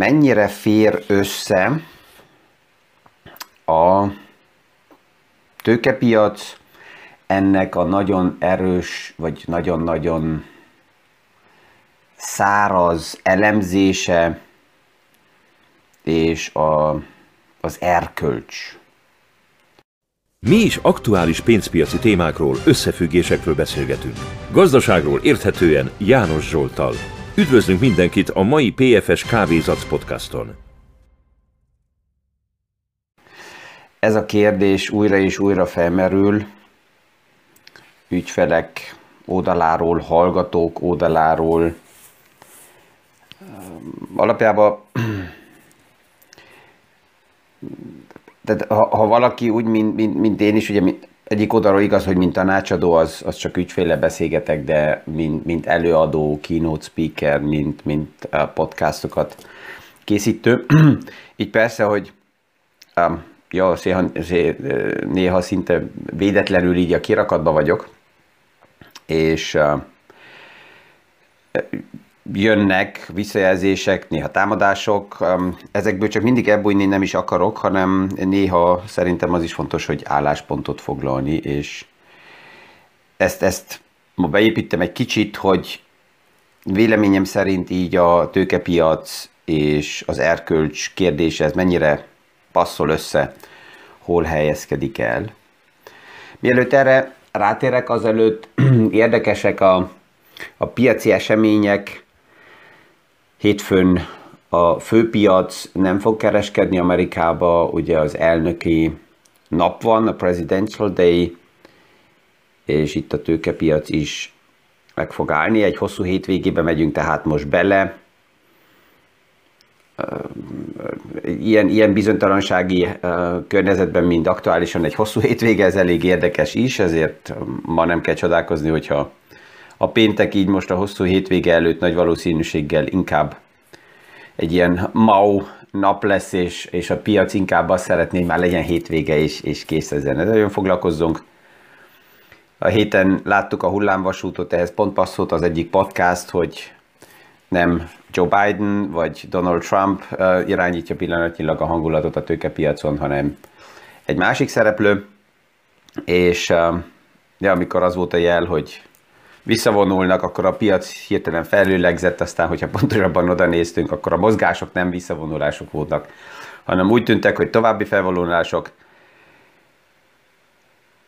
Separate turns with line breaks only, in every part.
mennyire fér össze a tőkepiac ennek a nagyon erős, vagy nagyon-nagyon száraz elemzése és a, az erkölcs.
Mi is aktuális pénzpiaci témákról, összefüggésekről beszélgetünk. Gazdaságról érthetően János Zsoltal. Üdvözlünk mindenkit a mai PFS Kávézac podcaston.
Ez a kérdés újra és újra felmerül ügyfelek oldaláról, hallgatók oldaláról. Alapjában tehát ha, ha valaki úgy, mint, mint, mint én is, ugye mint, egyik oldalról igaz, hogy mint tanácsadó, az, az csak ügyféle beszélgetek, de mint, mint előadó, keynote speaker, mint, mint podcastokat készítő. Így persze, hogy um, ja, széha, szé, néha szinte védetlenül így a kirakatba vagyok, és uh, jönnek visszajelzések, néha támadások. Ezekből csak mindig elbújni nem is akarok, hanem néha szerintem az is fontos, hogy álláspontot foglalni, és ezt, ezt ma beépítem egy kicsit, hogy véleményem szerint így a tőkepiac és az erkölcs kérdése, ez mennyire passzol össze, hol helyezkedik el. Mielőtt erre rátérek, azelőtt érdekesek a, a piaci események, Hétfőn a főpiac nem fog kereskedni Amerikába, ugye az elnöki nap van, a Presidential Day, és itt a tőkepiac is meg fog állni. Egy hosszú hétvégébe megyünk tehát most bele. Ilyen, ilyen bizonytalansági környezetben, mint aktuálisan egy hosszú hétvége, ez elég érdekes is, ezért ma nem kell csodálkozni, hogyha a péntek így most a hosszú hétvége előtt nagy valószínűséggel inkább egy ilyen mau nap lesz, és, és a piac inkább azt szeretné, hogy már legyen hétvége, és, és kész ezen. Ez nagyon foglalkozzunk. A héten láttuk a hullámvasútot, ehhez pont passzolt az egyik podcast, hogy nem Joe Biden vagy Donald Trump irányítja pillanatnyilag a hangulatot a tőkepiacon, hanem egy másik szereplő, és ja, amikor az volt a jel, hogy visszavonulnak, akkor a piac hirtelen felőlegzett, aztán, hogyha pontosabban oda néztünk, akkor a mozgások nem visszavonulások voltak, hanem úgy tűntek, hogy további felvonulások,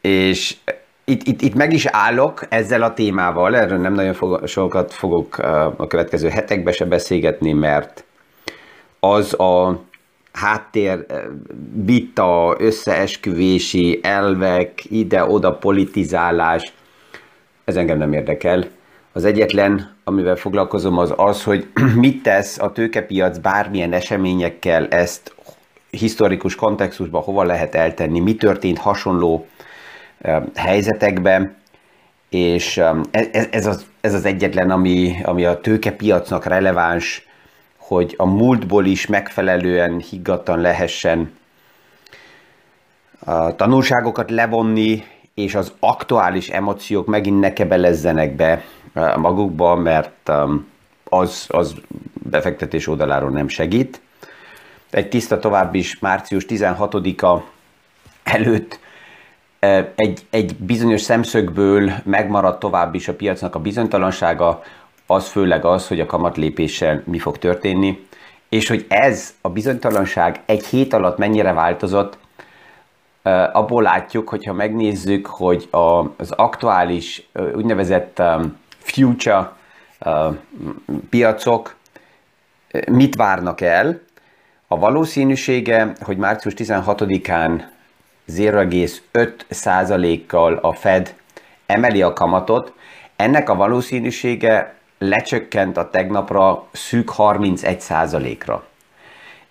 és itt, itt, itt meg is állok ezzel a témával, erről nem nagyon fog, sokat fogok a következő hetekben se beszélgetni, mert az a háttér vita, összeesküvési elvek, ide-oda politizálás, ez engem nem érdekel. Az egyetlen, amivel foglalkozom, az az, hogy mit tesz a tőkepiac bármilyen eseményekkel, ezt historikus kontextusban hova lehet eltenni, mi történt hasonló helyzetekben, és ez, e, ez, az, az egyetlen, ami, ami a tőkepiacnak releváns, hogy a múltból is megfelelően higgadtan lehessen a tanulságokat levonni, és az aktuális emóciók megint ne kebelezzenek be eh, magukba, mert um, az, az befektetés oldaláról nem segít. Egy tiszta tovább is március 16-a előtt eh, egy, egy bizonyos szemszögből megmaradt tovább is a piacnak a bizonytalansága, az főleg az, hogy a kamatlépéssel mi fog történni, és hogy ez a bizonytalanság egy hét alatt mennyire változott, abból látjuk, hogyha megnézzük, hogy az aktuális úgynevezett future piacok mit várnak el, a valószínűsége, hogy március 16-án 0,5%-kal a Fed emeli a kamatot, ennek a valószínűsége lecsökkent a tegnapra szűk 31%-ra.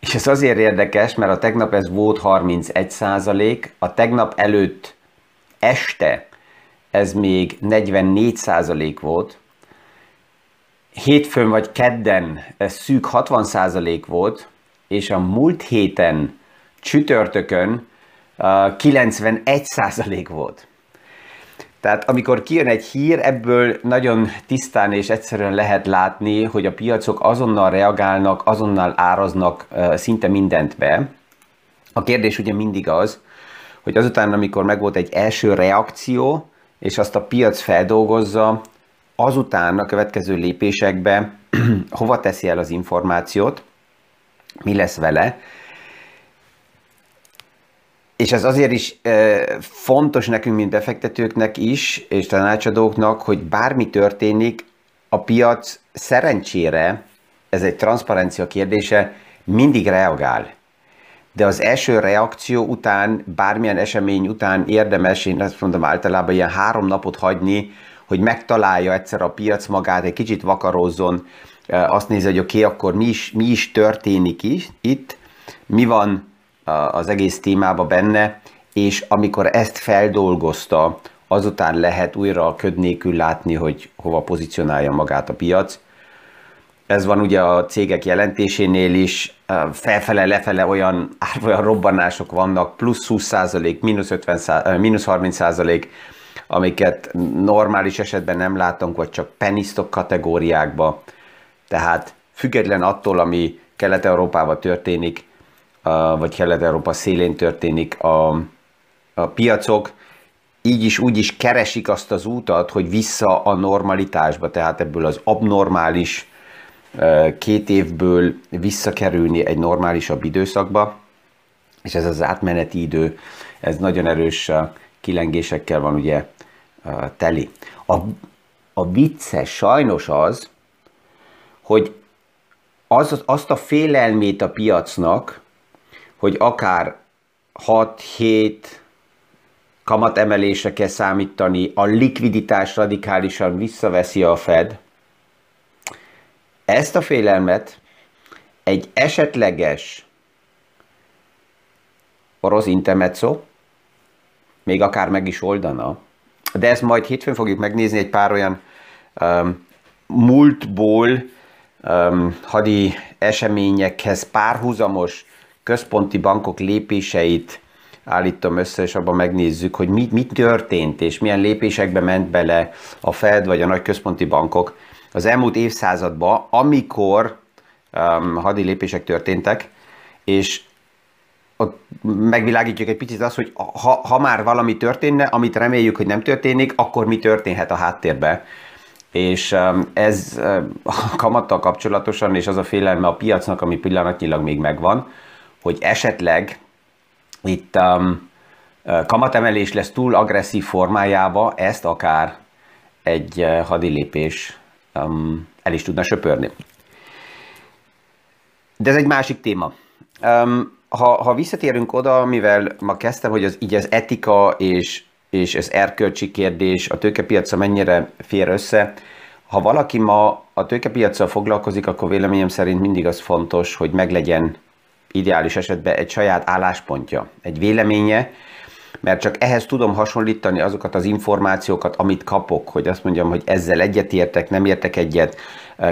És ez azért érdekes, mert a tegnap ez volt 31 százalék, a tegnap előtt este ez még 44 százalék volt, hétfőn vagy kedden ez szűk 60 százalék volt, és a múlt héten csütörtökön 91 százalék volt. Tehát amikor kijön egy hír, ebből nagyon tisztán és egyszerűen lehet látni, hogy a piacok azonnal reagálnak, azonnal áraznak szinte mindent be. A kérdés ugye mindig az, hogy azután, amikor megvolt egy első reakció, és azt a piac feldolgozza, azután a következő lépésekbe hova teszi el az információt, mi lesz vele, és ez azért is fontos nekünk, mint befektetőknek is, és tanácsadóknak, hogy bármi történik, a piac szerencsére, ez egy transzparencia kérdése, mindig reagál. De az első reakció után, bármilyen esemény után érdemes, én azt mondom általában ilyen három napot hagyni, hogy megtalálja egyszer a piac magát, egy kicsit vakarozzon, azt nézi, hogy oké, okay, akkor mi is, mi is történik is, itt, mi van az egész témába benne, és amikor ezt feldolgozta, azután lehet újra köd nélkül látni, hogy hova pozícionálja magát a piac. Ez van ugye a cégek jelentésénél is, felfele, lefele olyan, olyan robbanások vannak, plusz 20 százalék, mínusz, 50 mínusz 30 százalék, amiket normális esetben nem látunk, vagy csak penny kategóriákba. Tehát független attól, ami Kelet-Európában történik, vagy Kelet-Európa szélén történik, a, a piacok így is úgy is keresik azt az útat, hogy vissza a normalitásba, tehát ebből az abnormális két évből visszakerülni egy normálisabb időszakba, és ez az átmeneti idő, ez nagyon erős kilengésekkel van ugye teli. A, a vicces sajnos az, hogy az, azt a félelmét a piacnak, hogy akár 6-7 kamatemelésre kell számítani, a likviditás radikálisan visszaveszi a Fed, ezt a félelmet egy esetleges orosz intermezzo még akár meg is oldana, de ezt majd hétfőn fogjuk megnézni egy pár olyan um, múltból um, hadi eseményekhez párhuzamos központi bankok lépéseit állítom össze, és abban megnézzük, hogy mi, mi történt, és milyen lépésekbe ment bele a Fed vagy a nagy központi bankok az elmúlt évszázadban, amikor um, hadi lépések történtek, és ott megvilágítjuk egy picit azt, hogy ha, ha már valami történne, amit reméljük, hogy nem történik, akkor mi történhet a háttérbe. És um, ez um, a kamattal kapcsolatosan, és az a félelme a piacnak, ami pillanatnyilag még megvan, hogy esetleg itt um, kamatemelés lesz túl agresszív formájába, ezt akár egy hadilépés um, el is tudna söpörni. De ez egy másik téma. Um, ha, ha visszatérünk oda, mivel ma kezdtem, hogy az, így az etika és, és az erkölcsi kérdés, a tőkepiaca mennyire fér össze, ha valaki ma a tőkepiacsal foglalkozik, akkor véleményem szerint mindig az fontos, hogy meglegyen ideális esetben egy saját álláspontja, egy véleménye, mert csak ehhez tudom hasonlítani azokat az információkat, amit kapok, hogy azt mondjam, hogy ezzel egyetértek, nem értek egyet,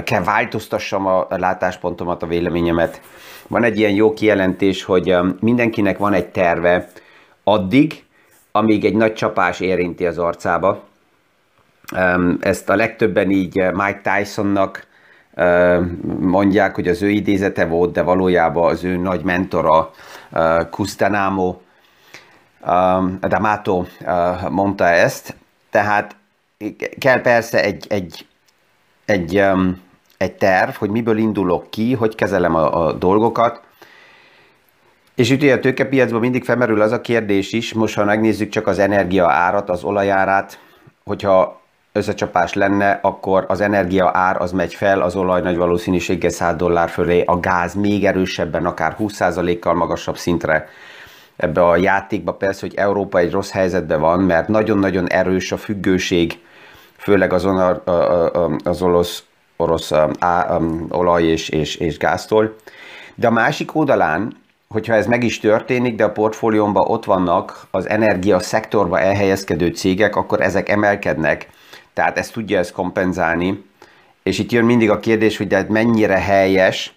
kell változtassam a látáspontomat, a véleményemet. Van egy ilyen jó kijelentés, hogy mindenkinek van egy terve addig, amíg egy nagy csapás érinti az arcába. Ezt a legtöbben így Mike Tysonnak mondják, hogy az ő idézete volt, de valójában az ő nagy mentora Kustanamo D'Amato mondta ezt. Tehát kell persze egy, egy, egy, egy terv, hogy miből indulok ki, hogy kezelem a, a dolgokat, és ugye a tőkepiacban mindig felmerül az a kérdés is, most ha megnézzük csak az energia árat, az olajárát, hogyha összecsapás lenne, akkor az energia ár az megy fel, az olaj nagy valószínűséggel 100 dollár fölé, a gáz még erősebben, akár 20%-kal magasabb szintre ebbe a játékba. Persze, hogy Európa egy rossz helyzetben van, mert nagyon-nagyon erős a függőség, főleg azon az orosz, orosz olaj és, és, és gáztól. De a másik oldalán, hogyha ez meg is történik, de a portfóliómban ott vannak az energia szektorba elhelyezkedő cégek, akkor ezek emelkednek tehát ezt tudja ezt kompenzálni. És itt jön mindig a kérdés, hogy de hát mennyire helyes,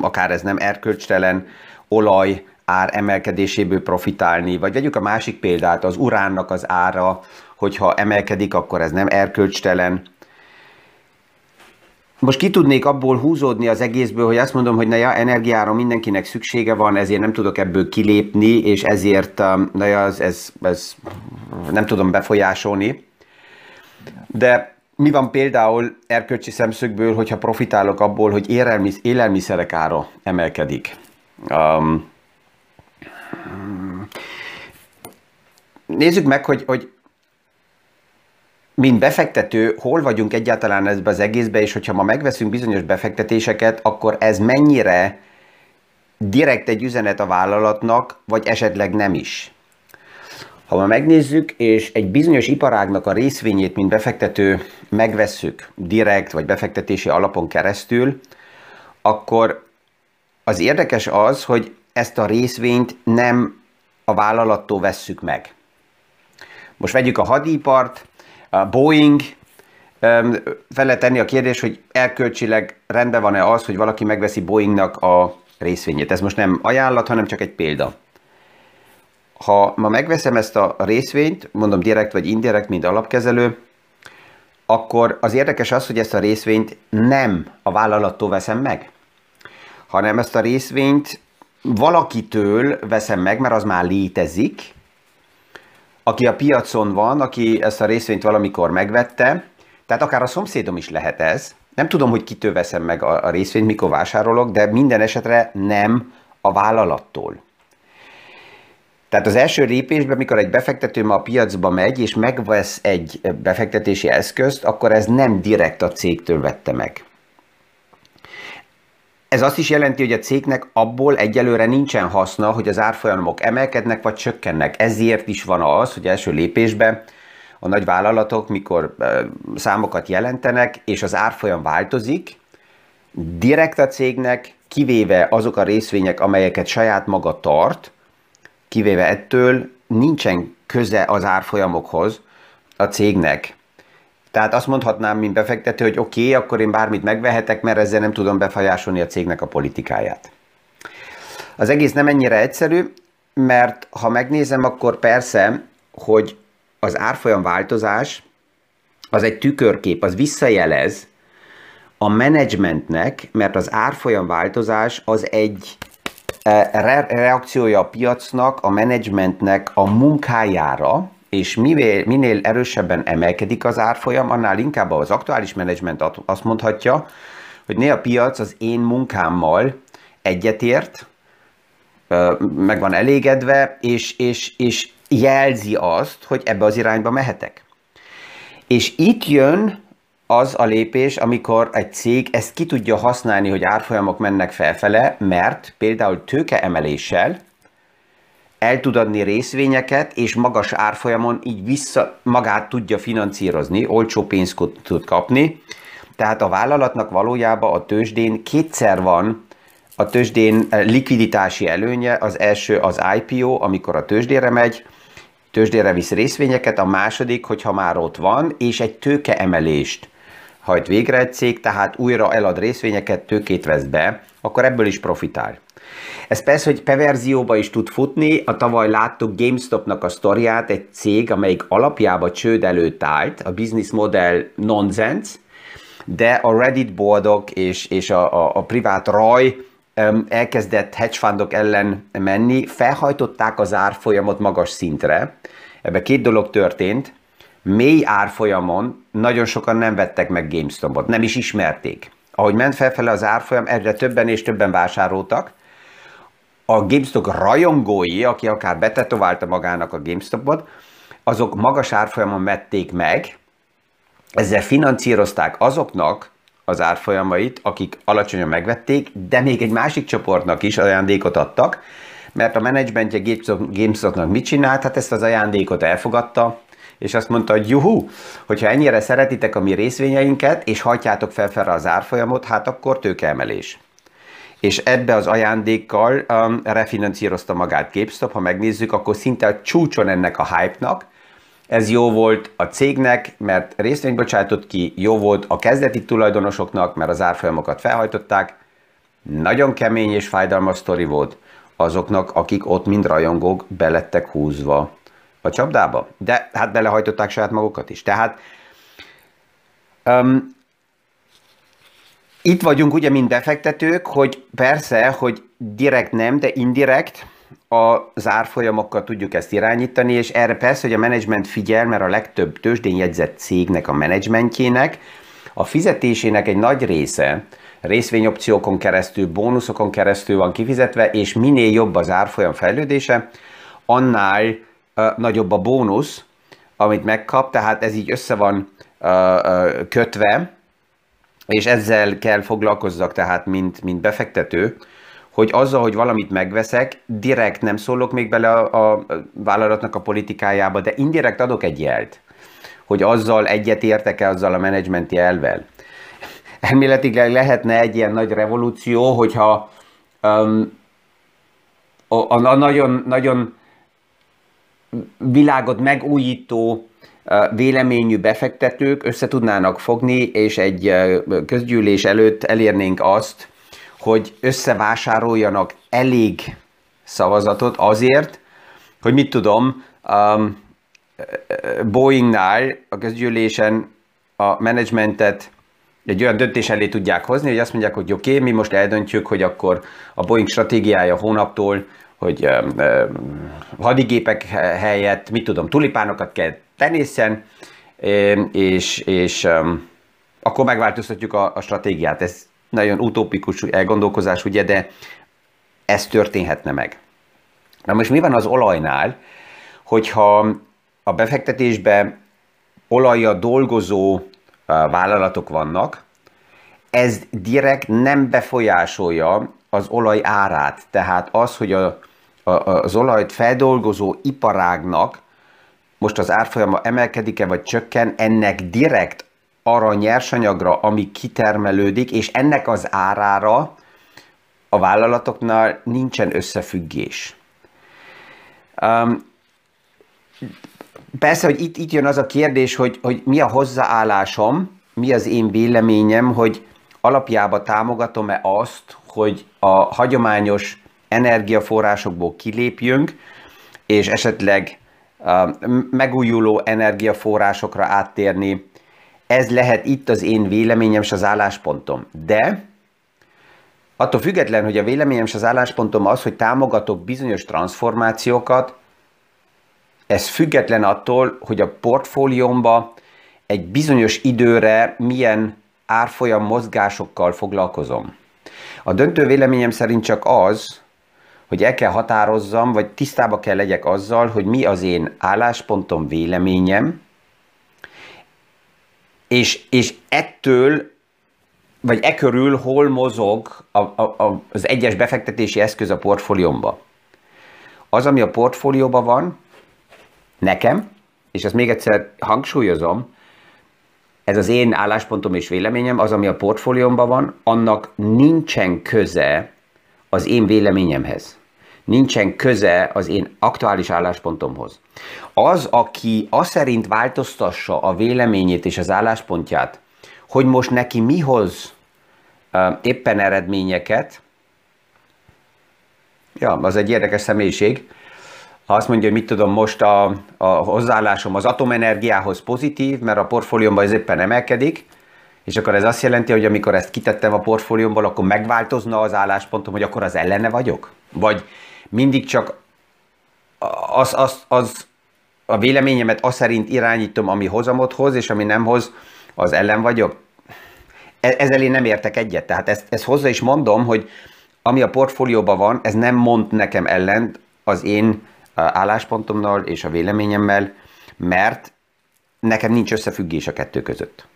akár ez nem erkölcstelen, olaj ár emelkedéséből profitálni, vagy vegyük a másik példát, az uránnak az ára, hogyha emelkedik, akkor ez nem erkölcstelen. Most ki tudnék abból húzódni az egészből, hogy azt mondom, hogy na ja, energiára mindenkinek szüksége van, ezért nem tudok ebből kilépni, és ezért na ja, ez, ez, ez nem tudom befolyásolni. De mi van például erkölcsi szemszögből, hogyha profitálok abból, hogy élelmisz, élelmiszerek ára emelkedik? Um, nézzük meg, hogy, hogy mint befektető, hol vagyunk egyáltalán ebbe az egészbe, és hogyha ma megveszünk bizonyos befektetéseket, akkor ez mennyire direkt egy üzenet a vállalatnak, vagy esetleg nem is. Ha ma megnézzük, és egy bizonyos iparágnak a részvényét, mint befektető megvesszük direkt, vagy befektetési alapon keresztül, akkor az érdekes az, hogy ezt a részvényt nem a vállalattól vesszük meg. Most vegyük a hadipart, a Boeing, fel lehet tenni a kérdés, hogy erkölcsileg rendben van-e az, hogy valaki megveszi Boeingnak a részvényét. Ez most nem ajánlat, hanem csak egy példa. Ha ma megveszem ezt a részvényt, mondom direkt vagy indirekt, mint alapkezelő, akkor az érdekes az, hogy ezt a részvényt nem a vállalattól veszem meg, hanem ezt a részvényt valakitől veszem meg, mert az már létezik, aki a piacon van, aki ezt a részvényt valamikor megvette, tehát akár a szomszédom is lehet ez. Nem tudom, hogy kitől veszem meg a, részvényt, mikor vásárolok, de minden esetre nem a vállalattól. Tehát az első lépésben, mikor egy befektető ma a piacba megy, és megvesz egy befektetési eszközt, akkor ez nem direkt a cégtől vette meg. Ez azt is jelenti, hogy a cégnek abból egyelőre nincsen haszna, hogy az árfolyamok emelkednek vagy csökkennek. Ezért is van az, hogy első lépésben a nagy vállalatok, mikor számokat jelentenek, és az árfolyam változik, direkt a cégnek, kivéve azok a részvények, amelyeket saját maga tart, kivéve ettől nincsen köze az árfolyamokhoz a cégnek. Tehát azt mondhatnám, mint befektető, hogy oké, okay, akkor én bármit megvehetek, mert ezzel nem tudom befolyásolni a cégnek a politikáját. Az egész nem ennyire egyszerű, mert ha megnézem, akkor persze, hogy az árfolyam változás az egy tükörkép, az visszajelez a menedzsmentnek, mert az árfolyam változás az egy reakciója a piacnak, a menedzsmentnek a munkájára, és minél, minél erősebben emelkedik az árfolyam, annál inkább az aktuális menedzsment azt mondhatja, hogy ne a piac az én munkámmal egyetért, meg van elégedve, és, és, és jelzi azt, hogy ebbe az irányba mehetek. És itt jön az a lépés, amikor egy cég ezt ki tudja használni, hogy árfolyamok mennek felfele, mert például tőkeemeléssel el tud adni részvényeket, és magas árfolyamon így vissza magát tudja financírozni, olcsó pénzt tud kapni. Tehát a vállalatnak valójában a tőzsdén kétszer van a tőzsdén likviditási előnye, az első az IPO, amikor a tőzsdére megy, tőzsdére visz részvényeket, a második, hogyha már ott van, és egy tőkeemelést hajt végre egy cég, tehát újra elad részvényeket, tőkét vesz be, akkor ebből is profitál. Ez persze, hogy perverzióba is tud futni. A tavaly láttuk GameStopnak a sztoriát, egy cég, amelyik alapjába csőd előtt állt, a business model nonsense, de a Reddit boardok és, és a, a, a privát raj elkezdett hedge fundok ellen menni, felhajtották az árfolyamot magas szintre. Ebbe két dolog történt. Mély árfolyamon nagyon sokan nem vettek meg GameStopot, nem is ismerték. Ahogy ment felfele az árfolyam, egyre többen és többen vásároltak, a GameStop rajongói, aki akár betetoválta magának a GameStopot, azok magas árfolyamon mették meg, ezzel finanszírozták azoknak az árfolyamait, akik alacsonyan megvették, de még egy másik csoportnak is ajándékot adtak, mert a menedzsmentje GameStopnak mit csinált? Hát ezt az ajándékot elfogadta, és azt mondta, hogy juhu, hogyha ennyire szeretitek a mi részvényeinket, és hajtjátok fel fel az árfolyamot, hát akkor tőkeemelés és ebbe az ajándékkal um, refinanszírozta magát GameStop, ha megnézzük, akkor szinte a csúcson ennek a hype-nak. Ez jó volt a cégnek, mert részvényt bocsátott ki, jó volt a kezdeti tulajdonosoknak, mert az árfolyamokat felhajtották. Nagyon kemény és fájdalmas sztori volt azoknak, akik ott mind rajongók belettek húzva a csapdába. De hát belehajtották saját magukat is. Tehát um, itt vagyunk ugye, mint befektetők, hogy persze, hogy direkt nem, de indirekt a zárfolyamokkal tudjuk ezt irányítani, és erre persze, hogy a menedzsment figyel, mert a legtöbb tőzsdén jegyzett cégnek a menedzsmentjének a fizetésének egy nagy része részvényopciókon keresztül, bónuszokon keresztül van kifizetve, és minél jobb az árfolyam fejlődése, annál uh, nagyobb a bónusz, amit megkap, tehát ez így össze van uh, uh, kötve, és ezzel kell foglalkozzak tehát, mint, mint befektető, hogy azzal, hogy valamit megveszek, direkt nem szólok még bele a, a vállalatnak a politikájába, de indirekt adok egy jelt, hogy azzal egyet értek-e azzal a menedzsmenti elvel. Elméletileg lehetne egy ilyen nagy revolúció, hogyha um, a, a, nagyon, nagyon világot megújító véleményű befektetők összetudnának fogni, és egy közgyűlés előtt elérnénk azt, hogy összevásároljanak elég szavazatot azért, hogy mit tudom, um, Boeingnál a közgyűlésen a menedzsmentet egy olyan döntés elé tudják hozni, hogy azt mondják, hogy oké, okay, mi most eldöntjük, hogy akkor a Boeing stratégiája hónaptól, hogy um, um, hadigépek helyett, mit tudom, tulipánokat kell tenészen, és, és um, akkor megváltoztatjuk a, a stratégiát. Ez nagyon utópikus elgondolkozás, ugye, de ez történhetne meg. Na most mi van az olajnál, hogyha a befektetésbe olajja dolgozó vállalatok vannak, ez direkt nem befolyásolja az olaj árát. Tehát az, hogy a, a, az olajt feldolgozó iparágnak most az árfolyama emelkedik-e vagy csökken, ennek direkt arra a nyersanyagra, ami kitermelődik, és ennek az árára a vállalatoknál nincsen összefüggés. Um, persze, hogy itt, itt jön az a kérdés, hogy, hogy mi a hozzáállásom, mi az én véleményem, hogy alapjába támogatom-e azt, hogy a hagyományos energiaforrásokból kilépjünk, és esetleg megújuló energiaforrásokra áttérni. Ez lehet itt az én véleményem és az álláspontom. De attól független, hogy a véleményem és az álláspontom az, hogy támogatok bizonyos transformációkat, ez független attól, hogy a portfóliómba egy bizonyos időre milyen árfolyam mozgásokkal foglalkozom. A döntő véleményem szerint csak az, hogy el kell határozzam, vagy tisztába kell legyek azzal, hogy mi az én álláspontom, véleményem, és, és ettől, vagy e körül hol mozog a, a, az egyes befektetési eszköz a portfóliómba. Az, ami a portfólióban van, nekem, és ezt még egyszer hangsúlyozom, ez az én álláspontom és véleményem, az, ami a portfóliómban van, annak nincsen köze az én véleményemhez nincsen köze az én aktuális álláspontomhoz. Az, aki azt szerint változtassa a véleményét és az álláspontját, hogy most neki mi hoz uh, éppen eredményeket, ja, az egy érdekes személyiség. Ha azt mondja, hogy mit tudom, most a, a hozzáállásom az atomenergiához pozitív, mert a portfóliómban ez éppen emelkedik, és akkor ez azt jelenti, hogy amikor ezt kitettem a portfóliómból, akkor megváltozna az álláspontom, hogy akkor az ellene vagyok? Vagy mindig csak az, az, az a véleményemet az szerint irányítom, ami hozamot hoz, és ami nem hoz, az ellen vagyok. E, ezzel én nem értek egyet. Tehát ezt, ezt hozzá is mondom, hogy ami a portfólióban van, ez nem mond nekem ellent az én álláspontomnal és a véleményemmel, mert nekem nincs összefüggés a kettő között.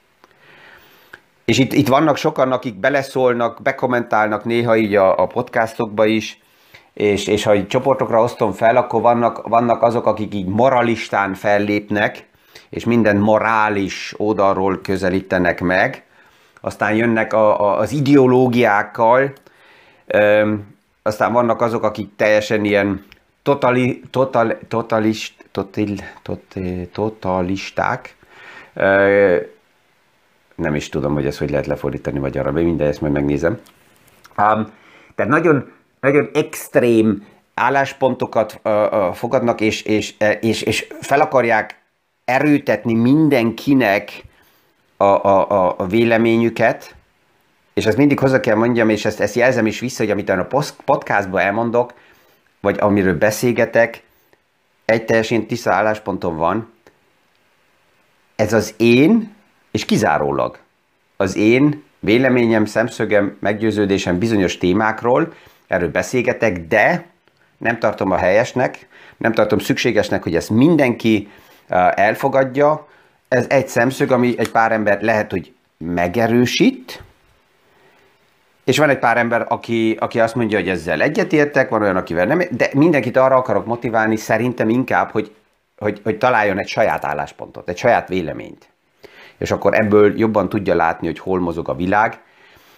És itt, itt vannak sokan, akik beleszólnak, bekommentálnak néha így a, a podcastokba is, és, és ha egy csoportokra osztom fel, akkor vannak, vannak azok, akik így moralistán fellépnek, és minden morális oldalról közelítenek meg, aztán jönnek a, a, az ideológiákkal, öm, aztán vannak azok, akik teljesen ilyen totali, total, totalist, totil, tot, totalisták, nem is tudom, hogy ezt hogy lehet lefordítani magyarra, de minden ezt majd megnézem. Um, tehát nagyon nagyon extrém álláspontokat fogadnak, és, és, és, és fel akarják erőtetni mindenkinek a, a, a véleményüket, és ezt mindig hozzá kell mondjam, és ezt, ezt jelzem is vissza, hogy amit a podcastban elmondok, vagy amiről beszélgetek, egy teljesen tiszta álláspontom van, ez az én, és kizárólag az én véleményem, szemszögem, meggyőződésem bizonyos témákról, erről beszélgetek, de nem tartom a helyesnek, nem tartom szükségesnek, hogy ezt mindenki elfogadja. Ez egy szemszög, ami egy pár ember lehet, hogy megerősít, és van egy pár ember, aki, aki azt mondja, hogy ezzel egyetértek, van olyan, akivel nem, de mindenkit arra akarok motiválni, szerintem inkább, hogy, hogy, hogy találjon egy saját álláspontot, egy saját véleményt. És akkor ebből jobban tudja látni, hogy hol mozog a világ.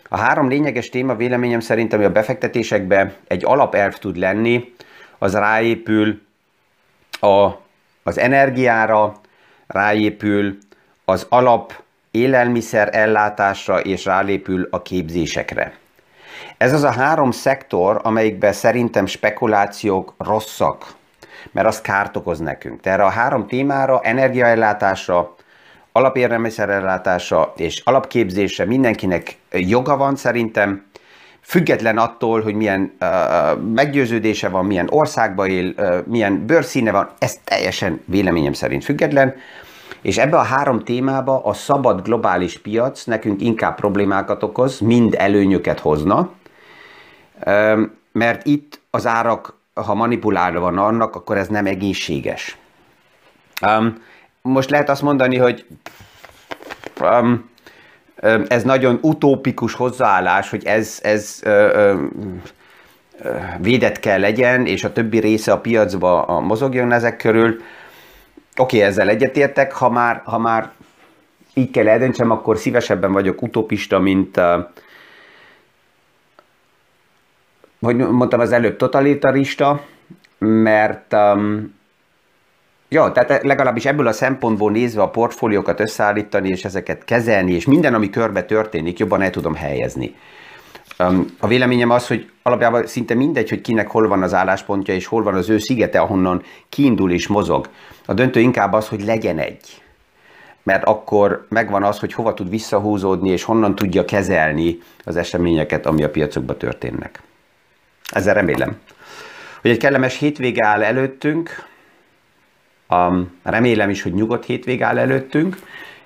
A három lényeges téma véleményem szerint, ami a befektetésekbe egy alapelv tud lenni, az ráépül a, az energiára, ráépül az alap élelmiszer ellátásra és rálépül a képzésekre. Ez az a három szektor, amelyikben szerintem spekulációk rosszak, mert az kárt okoz nekünk. Tehát erre a három témára, energiaellátásra, alapélelmiszerellátása és alapképzésre mindenkinek joga van szerintem, független attól, hogy milyen uh, meggyőződése van, milyen országba él, uh, milyen bőrszíne van, ez teljesen véleményem szerint független. És ebbe a három témába a szabad globális piac nekünk inkább problémákat okoz, mind előnyöket hozna, mert itt az árak, ha manipulálva van annak, akkor ez nem egészséges. Most lehet azt mondani, hogy ez nagyon utópikus hozzáállás, hogy ez, ez védett kell legyen, és a többi része a piacba mozogjon ezek körül. Oké, okay, ezzel egyetértek, ha már, ha már így kell eldöntsem, akkor szívesebben vagyok utopista, mint uh, hogy mondtam az előbb totalitarista, mert um, ja, tehát legalábbis ebből a szempontból nézve a portfóliókat összeállítani, és ezeket kezelni, és minden, ami körbe történik, jobban el tudom helyezni. A véleményem az, hogy alapjában szinte mindegy, hogy kinek hol van az álláspontja, és hol van az ő szigete, ahonnan kiindul és mozog. A döntő inkább az, hogy legyen egy. Mert akkor megvan az, hogy hova tud visszahúzódni, és honnan tudja kezelni az eseményeket, ami a piacokban történnek. Ezzel remélem, hogy egy kellemes hétvége áll előttünk, remélem is, hogy nyugodt hétvége áll előttünk,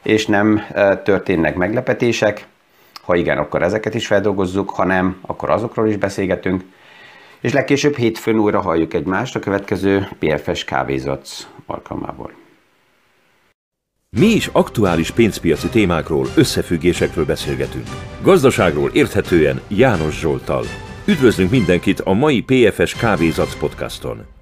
és nem történnek meglepetések. Ha igen, akkor ezeket is feldolgozzuk, ha nem, akkor azokról is beszélgetünk. És legkésőbb hétfőn újra halljuk egymást a következő PFS kávézatsz alkalmából.
Mi is aktuális pénzpiaci témákról, összefüggésekről beszélgetünk. Gazdaságról érthetően János Zsoltal. Üdvözlünk mindenkit a mai PFS Kávézac podcaston!